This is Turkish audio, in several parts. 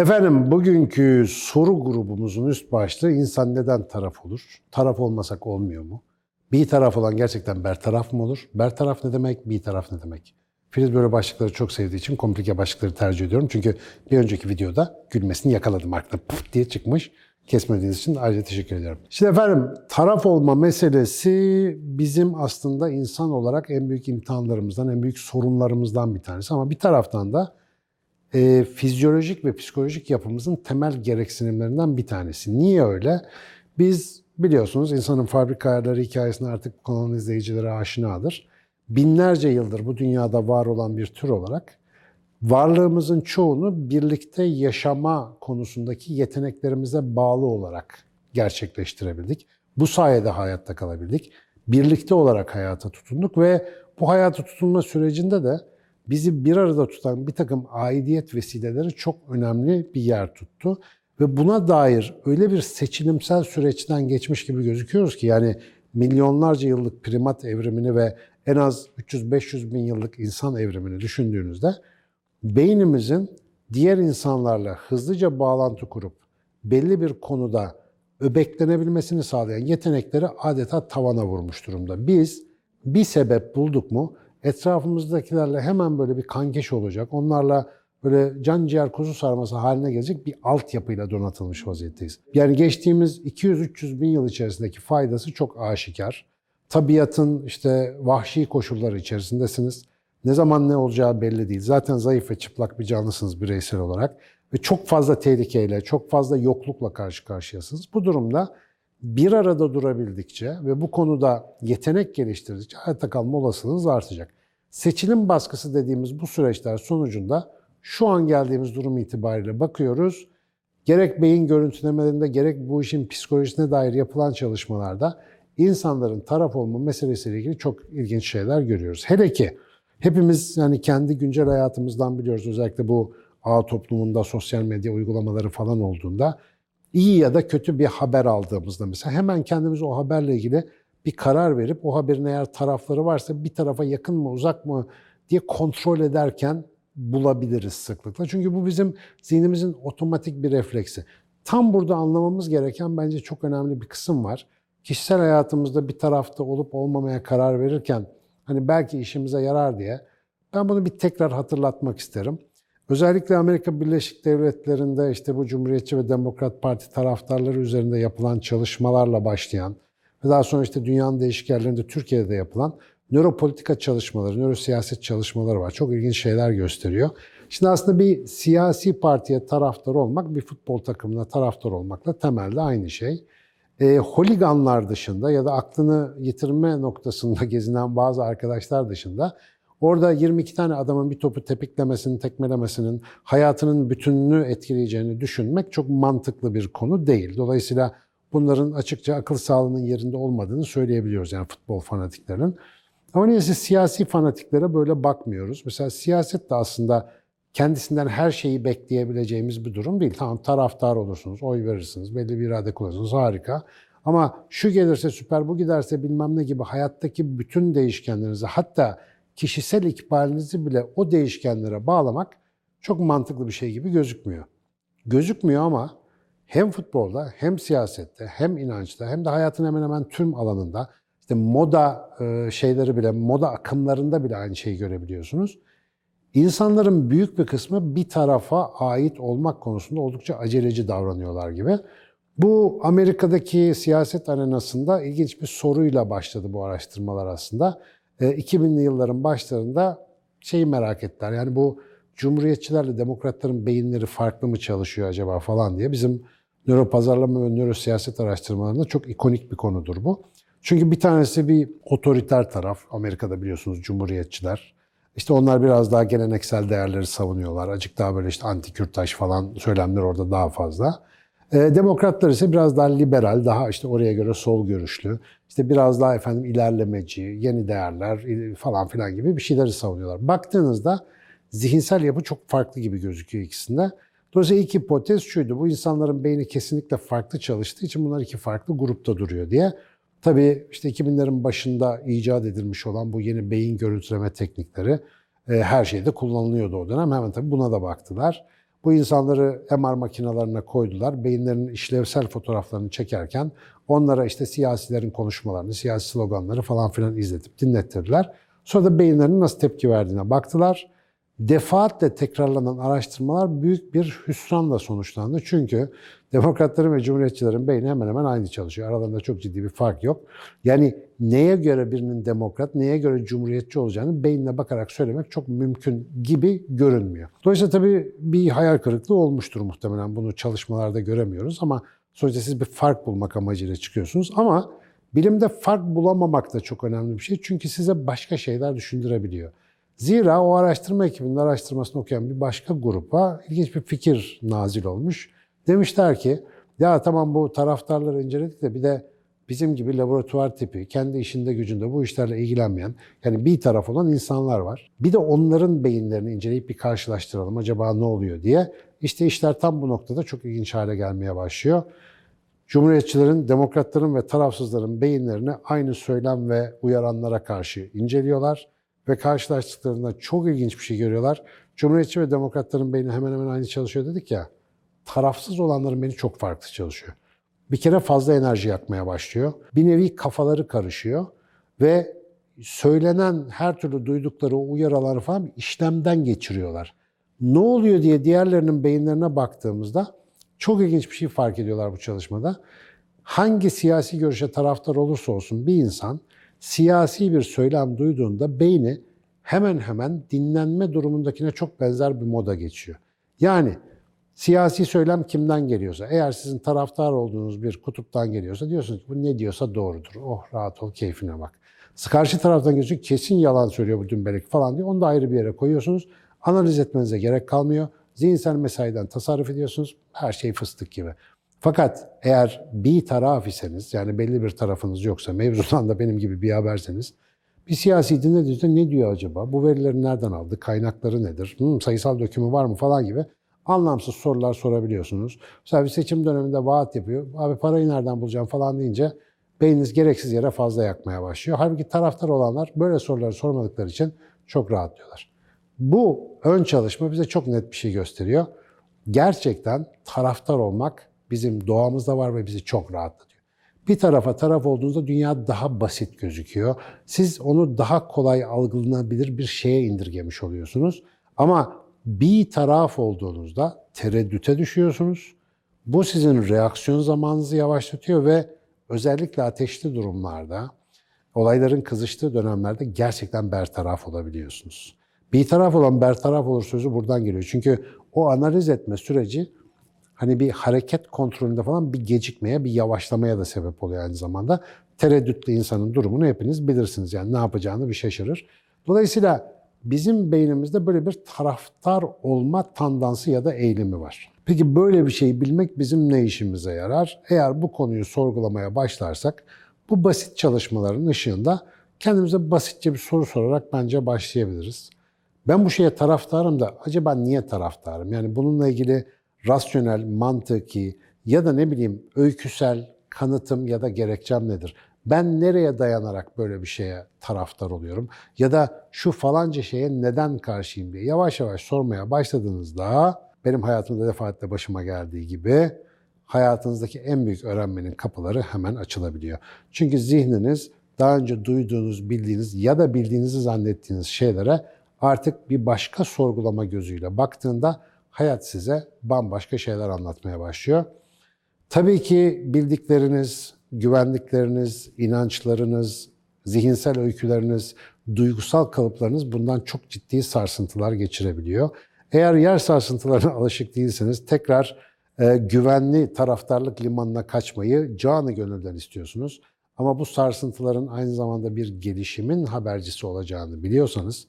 Efendim bugünkü soru grubumuzun üst başlığı insan neden taraf olur? Taraf olmasak olmuyor mu? Bir taraf olan gerçekten bertaraf mı olur? Bertaraf ne demek? Bir taraf ne demek? Filiz böyle başlıkları çok sevdiği için komplike başlıkları tercih ediyorum. Çünkü bir önceki videoda gülmesini yakaladım aklına pıf diye çıkmış. Kesmediğiniz için ayrıca teşekkür ediyorum. Şimdi efendim taraf olma meselesi bizim aslında insan olarak en büyük imtihanlarımızdan, en büyük sorunlarımızdan bir tanesi. Ama bir taraftan da e, fizyolojik ve psikolojik yapımızın temel gereksinimlerinden bir tanesi. Niye öyle? Biz biliyorsunuz insanın fabrika ayarları hikayesine artık kanalın izleyicileri aşinadır. Binlerce yıldır bu dünyada var olan bir tür olarak varlığımızın çoğunu birlikte yaşama konusundaki yeteneklerimize bağlı olarak gerçekleştirebildik. Bu sayede hayatta kalabildik. Birlikte olarak hayata tutunduk ve bu hayata tutunma sürecinde de bizi bir arada tutan bir takım aidiyet vesileleri çok önemli bir yer tuttu. Ve buna dair öyle bir seçilimsel süreçten geçmiş gibi gözüküyoruz ki yani milyonlarca yıllık primat evrimini ve en az 300-500 bin yıllık insan evrimini düşündüğünüzde beynimizin diğer insanlarla hızlıca bağlantı kurup belli bir konuda öbeklenebilmesini sağlayan yetenekleri adeta tavana vurmuş durumda. Biz bir sebep bulduk mu etrafımızdakilerle hemen böyle bir kankeş olacak. Onlarla böyle can ciğer kuzu sarması haline gelecek bir altyapıyla donatılmış vaziyetteyiz. Yani geçtiğimiz 200-300 bin yıl içerisindeki faydası çok aşikar. Tabiatın işte vahşi koşulları içerisindesiniz. Ne zaman ne olacağı belli değil. Zaten zayıf ve çıplak bir canlısınız bireysel olarak. Ve çok fazla tehlikeyle, çok fazla yoklukla karşı karşıyasınız. Bu durumda bir arada durabildikçe ve bu konuda yetenek geliştirdikçe hayatta kalma olasılığınız artacak. Seçilim baskısı dediğimiz bu süreçler sonucunda şu an geldiğimiz durum itibariyle bakıyoruz. Gerek beyin görüntülemelerinde gerek bu işin psikolojisine dair yapılan çalışmalarda insanların taraf olma meselesiyle ilgili çok ilginç şeyler görüyoruz. Hele ki hepimiz yani kendi güncel hayatımızdan biliyoruz özellikle bu ağ toplumunda sosyal medya uygulamaları falan olduğunda iyi ya da kötü bir haber aldığımızda mesela hemen kendimiz o haberle ilgili bir karar verip o haberin eğer tarafları varsa bir tarafa yakın mı uzak mı diye kontrol ederken bulabiliriz sıklıkla. Çünkü bu bizim zihnimizin otomatik bir refleksi. Tam burada anlamamız gereken bence çok önemli bir kısım var. Kişisel hayatımızda bir tarafta olup olmamaya karar verirken hani belki işimize yarar diye ben bunu bir tekrar hatırlatmak isterim. Özellikle Amerika Birleşik Devletleri'nde işte bu Cumhuriyetçi ve Demokrat Parti taraftarları üzerinde yapılan çalışmalarla başlayan ve daha sonra işte dünyanın değişik yerlerinde Türkiye'de de yapılan nöropolitika çalışmaları, nörosiyaset çalışmaları var. Çok ilginç şeyler gösteriyor. Şimdi aslında bir siyasi partiye taraftar olmak, bir futbol takımına taraftar olmakla temelde aynı şey. E, holiganlar dışında ya da aklını yitirme noktasında gezinen bazı arkadaşlar dışında Orada 22 tane adamın bir topu tepiklemesinin, tekmelemesinin hayatının bütününü etkileyeceğini düşünmek çok mantıklı bir konu değil. Dolayısıyla bunların açıkça akıl sağlığının yerinde olmadığını söyleyebiliyoruz yani futbol fanatiklerinin. Ama neyse siyasi fanatiklere böyle bakmıyoruz. Mesela siyaset de aslında kendisinden her şeyi bekleyebileceğimiz bir durum değil. Tamam taraftar olursunuz, oy verirsiniz, belli bir irade kullanırsınız, harika. Ama şu gelirse süper, bu giderse bilmem ne gibi hayattaki bütün değişkenlerinizi hatta kişisel ikbalinizi bile o değişkenlere bağlamak çok mantıklı bir şey gibi gözükmüyor. Gözükmüyor ama hem futbolda hem siyasette hem inançta hem de hayatın hemen hemen tüm alanında işte moda e, şeyleri bile, moda akımlarında bile aynı şeyi görebiliyorsunuz. İnsanların büyük bir kısmı bir tarafa ait olmak konusunda oldukça aceleci davranıyorlar gibi. Bu Amerika'daki siyaset arenasında ilginç bir soruyla başladı bu araştırmalar aslında. 2000'li yılların başlarında şeyi merak ettiler. Yani bu cumhuriyetçilerle demokratların beyinleri farklı mı çalışıyor acaba falan diye. Bizim nöro pazarlama ve nöro siyaset araştırmalarında çok ikonik bir konudur bu. Çünkü bir tanesi bir otoriter taraf. Amerika'da biliyorsunuz cumhuriyetçiler. İşte onlar biraz daha geleneksel değerleri savunuyorlar. Acık daha böyle işte anti-kürtaj falan söylemler orada daha fazla. E, demokratlar ise biraz daha liberal, daha işte oraya göre sol görüşlü, işte biraz daha efendim ilerlemeci, yeni değerler falan filan gibi bir şeyleri savunuyorlar. Baktığınızda zihinsel yapı çok farklı gibi gözüküyor ikisinde. Dolayısıyla ilk hipotez şuydu, bu insanların beyni kesinlikle farklı çalıştığı için bunlar iki farklı grupta duruyor diye. Tabii işte 2000'lerin başında icat edilmiş olan bu yeni beyin görüntüleme teknikleri e, her şeyde kullanılıyordu o dönem. Hemen tabii buna da baktılar. Bu insanları MR makinelerine koydular. Beyinlerinin işlevsel fotoğraflarını çekerken onlara işte siyasilerin konuşmalarını, siyasi sloganları falan filan izletip dinlettirdiler. Sonra da beyinlerinin nasıl tepki verdiğine baktılar. Defaatle tekrarlanan araştırmalar büyük bir hüsranla sonuçlandı. Çünkü demokratların ve cumhuriyetçilerin beyni hemen hemen aynı çalışıyor. Aralarında çok ciddi bir fark yok. Yani neye göre birinin demokrat, neye göre cumhuriyetçi olacağını beynine bakarak söylemek çok mümkün gibi görünmüyor. Dolayısıyla tabii bir hayal kırıklığı olmuştur muhtemelen. Bunu çalışmalarda göremiyoruz ama sonuçta siz bir fark bulmak amacıyla çıkıyorsunuz. Ama bilimde fark bulamamak da çok önemli bir şey. Çünkü size başka şeyler düşündürebiliyor. Zira o araştırma ekibinin araştırmasını okuyan bir başka grupa ilginç bir fikir nazil olmuş. Demişler ki ya tamam bu taraftarları inceledik de bir de bizim gibi laboratuvar tipi, kendi işinde gücünde bu işlerle ilgilenmeyen, yani bir taraf olan insanlar var. Bir de onların beyinlerini inceleyip bir karşılaştıralım acaba ne oluyor diye. İşte işler tam bu noktada çok ilginç hale gelmeye başlıyor. Cumhuriyetçilerin, demokratların ve tarafsızların beyinlerini aynı söylem ve uyaranlara karşı inceliyorlar ve karşılaştıklarında çok ilginç bir şey görüyorlar. Cumhuriyetçi ve demokratların beyni hemen hemen aynı çalışıyor dedik ya. Tarafsız olanların beyni çok farklı çalışıyor. Bir kere fazla enerji yakmaya başlıyor. Bir nevi kafaları karışıyor ve söylenen her türlü duydukları uyarıları falan işlemden geçiriyorlar. Ne oluyor diye diğerlerinin beyinlerine baktığımızda çok ilginç bir şey fark ediyorlar bu çalışmada. Hangi siyasi görüşe taraftar olursa olsun bir insan siyasi bir söylem duyduğunda beyni hemen hemen dinlenme durumundakine çok benzer bir moda geçiyor. Yani siyasi söylem kimden geliyorsa, eğer sizin taraftar olduğunuz bir kutuptan geliyorsa diyorsunuz ki bu ne diyorsa doğrudur. Oh rahat ol, keyfine bak. Karşı taraftan geliyorsa kesin yalan söylüyor bu dümbelek falan diye onu da ayrı bir yere koyuyorsunuz. Analiz etmenize gerek kalmıyor. Zihinsel mesaiden tasarruf ediyorsunuz. Her şey fıstık gibi. Fakat eğer bir taraf iseniz, yani belli bir tarafınız yoksa, mevzudan da benim gibi bir haberseniz, bir siyasi dinlediğinizde ne diyor acaba? Bu verileri nereden aldı? Kaynakları nedir? Hmm, sayısal dökümü var mı falan gibi anlamsız sorular sorabiliyorsunuz. Mesela bir seçim döneminde vaat yapıyor. Abi parayı nereden bulacağım falan deyince beyniniz gereksiz yere fazla yakmaya başlıyor. Halbuki taraftar olanlar böyle soruları sormadıkları için çok rahatlıyorlar. Bu ön çalışma bize çok net bir şey gösteriyor. Gerçekten taraftar olmak bizim doğamızda var ve bizi çok rahatlatıyor. Bir tarafa taraf olduğunuzda dünya daha basit gözüküyor. Siz onu daha kolay algılanabilir bir şeye indirgemiş oluyorsunuz. Ama bir taraf olduğunuzda tereddüte düşüyorsunuz. Bu sizin reaksiyon zamanınızı yavaşlatıyor ve özellikle ateşli durumlarda, olayların kızıştığı dönemlerde gerçekten bertaraf olabiliyorsunuz. Bir taraf olan bertaraf olur sözü buradan geliyor. Çünkü o analiz etme süreci hani bir hareket kontrolünde falan bir gecikmeye, bir yavaşlamaya da sebep oluyor aynı zamanda. Tereddütlü insanın durumunu hepiniz bilirsiniz. Yani ne yapacağını bir şaşırır. Dolayısıyla bizim beynimizde böyle bir taraftar olma tandansı ya da eğilimi var. Peki böyle bir şeyi bilmek bizim ne işimize yarar? Eğer bu konuyu sorgulamaya başlarsak bu basit çalışmaların ışığında kendimize basitçe bir soru sorarak bence başlayabiliriz. Ben bu şeye taraftarım da acaba niye taraftarım? Yani bununla ilgili rasyonel, mantıki ya da ne bileyim öyküsel kanıtım ya da gerekçem nedir? Ben nereye dayanarak böyle bir şeye taraftar oluyorum? Ya da şu falanca şeye neden karşıyım diye yavaş yavaş sormaya başladığınızda benim hayatımda defaatle başıma geldiği gibi hayatınızdaki en büyük öğrenmenin kapıları hemen açılabiliyor. Çünkü zihniniz daha önce duyduğunuz, bildiğiniz ya da bildiğinizi zannettiğiniz şeylere artık bir başka sorgulama gözüyle baktığında hayat size bambaşka şeyler anlatmaya başlıyor. Tabii ki bildikleriniz, güvendikleriniz, inançlarınız, zihinsel öyküleriniz, duygusal kalıplarınız bundan çok ciddi sarsıntılar geçirebiliyor. Eğer yer sarsıntılarına alışık değilseniz tekrar e, güvenli taraftarlık limanına kaçmayı canı gönülden istiyorsunuz. Ama bu sarsıntıların aynı zamanda bir gelişimin habercisi olacağını biliyorsanız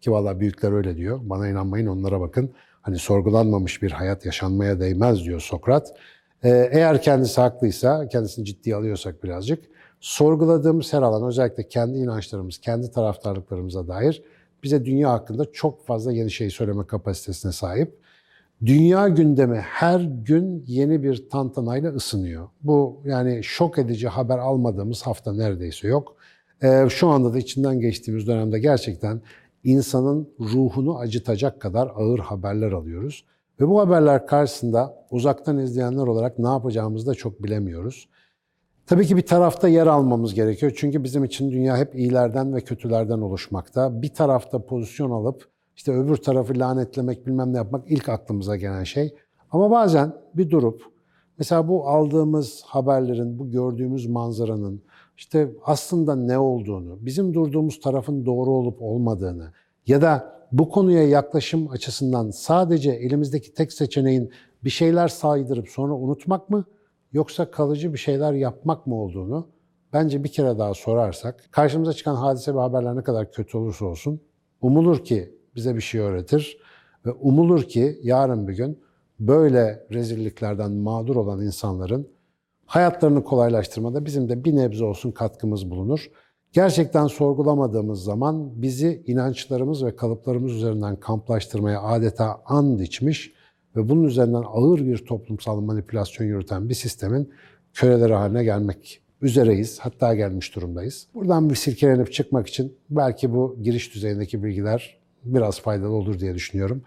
ki valla büyükler öyle diyor. Bana inanmayın onlara bakın. Hani sorgulanmamış bir hayat yaşanmaya değmez diyor Sokrat. Ee, eğer kendisi haklıysa, kendisini ciddiye alıyorsak birazcık, sorguladığımız her alan özellikle kendi inançlarımız, kendi taraftarlıklarımıza dair bize dünya hakkında çok fazla yeni şey söyleme kapasitesine sahip. Dünya gündemi her gün yeni bir tantanayla ısınıyor. Bu yani şok edici haber almadığımız hafta neredeyse yok. Ee, şu anda da içinden geçtiğimiz dönemde gerçekten insanın ruhunu acıtacak kadar ağır haberler alıyoruz. Ve bu haberler karşısında uzaktan izleyenler olarak ne yapacağımızı da çok bilemiyoruz. Tabii ki bir tarafta yer almamız gerekiyor. Çünkü bizim için dünya hep iyilerden ve kötülerden oluşmakta. Bir tarafta pozisyon alıp işte öbür tarafı lanetlemek bilmem ne yapmak ilk aklımıza gelen şey. Ama bazen bir durup mesela bu aldığımız haberlerin, bu gördüğümüz manzaranın işte aslında ne olduğunu, bizim durduğumuz tarafın doğru olup olmadığını ya da bu konuya yaklaşım açısından sadece elimizdeki tek seçeneğin bir şeyler saydırıp sonra unutmak mı yoksa kalıcı bir şeyler yapmak mı olduğunu bence bir kere daha sorarsak, karşımıza çıkan hadise ve haberler ne kadar kötü olursa olsun umulur ki bize bir şey öğretir ve umulur ki yarın bir gün böyle rezilliklerden mağdur olan insanların hayatlarını kolaylaştırmada bizim de bir nebze olsun katkımız bulunur. Gerçekten sorgulamadığımız zaman bizi inançlarımız ve kalıplarımız üzerinden kamplaştırmaya adeta and içmiş ve bunun üzerinden ağır bir toplumsal manipülasyon yürüten bir sistemin köleleri haline gelmek üzereyiz. Hatta gelmiş durumdayız. Buradan bir silkelenip çıkmak için belki bu giriş düzeyindeki bilgiler biraz faydalı olur diye düşünüyorum.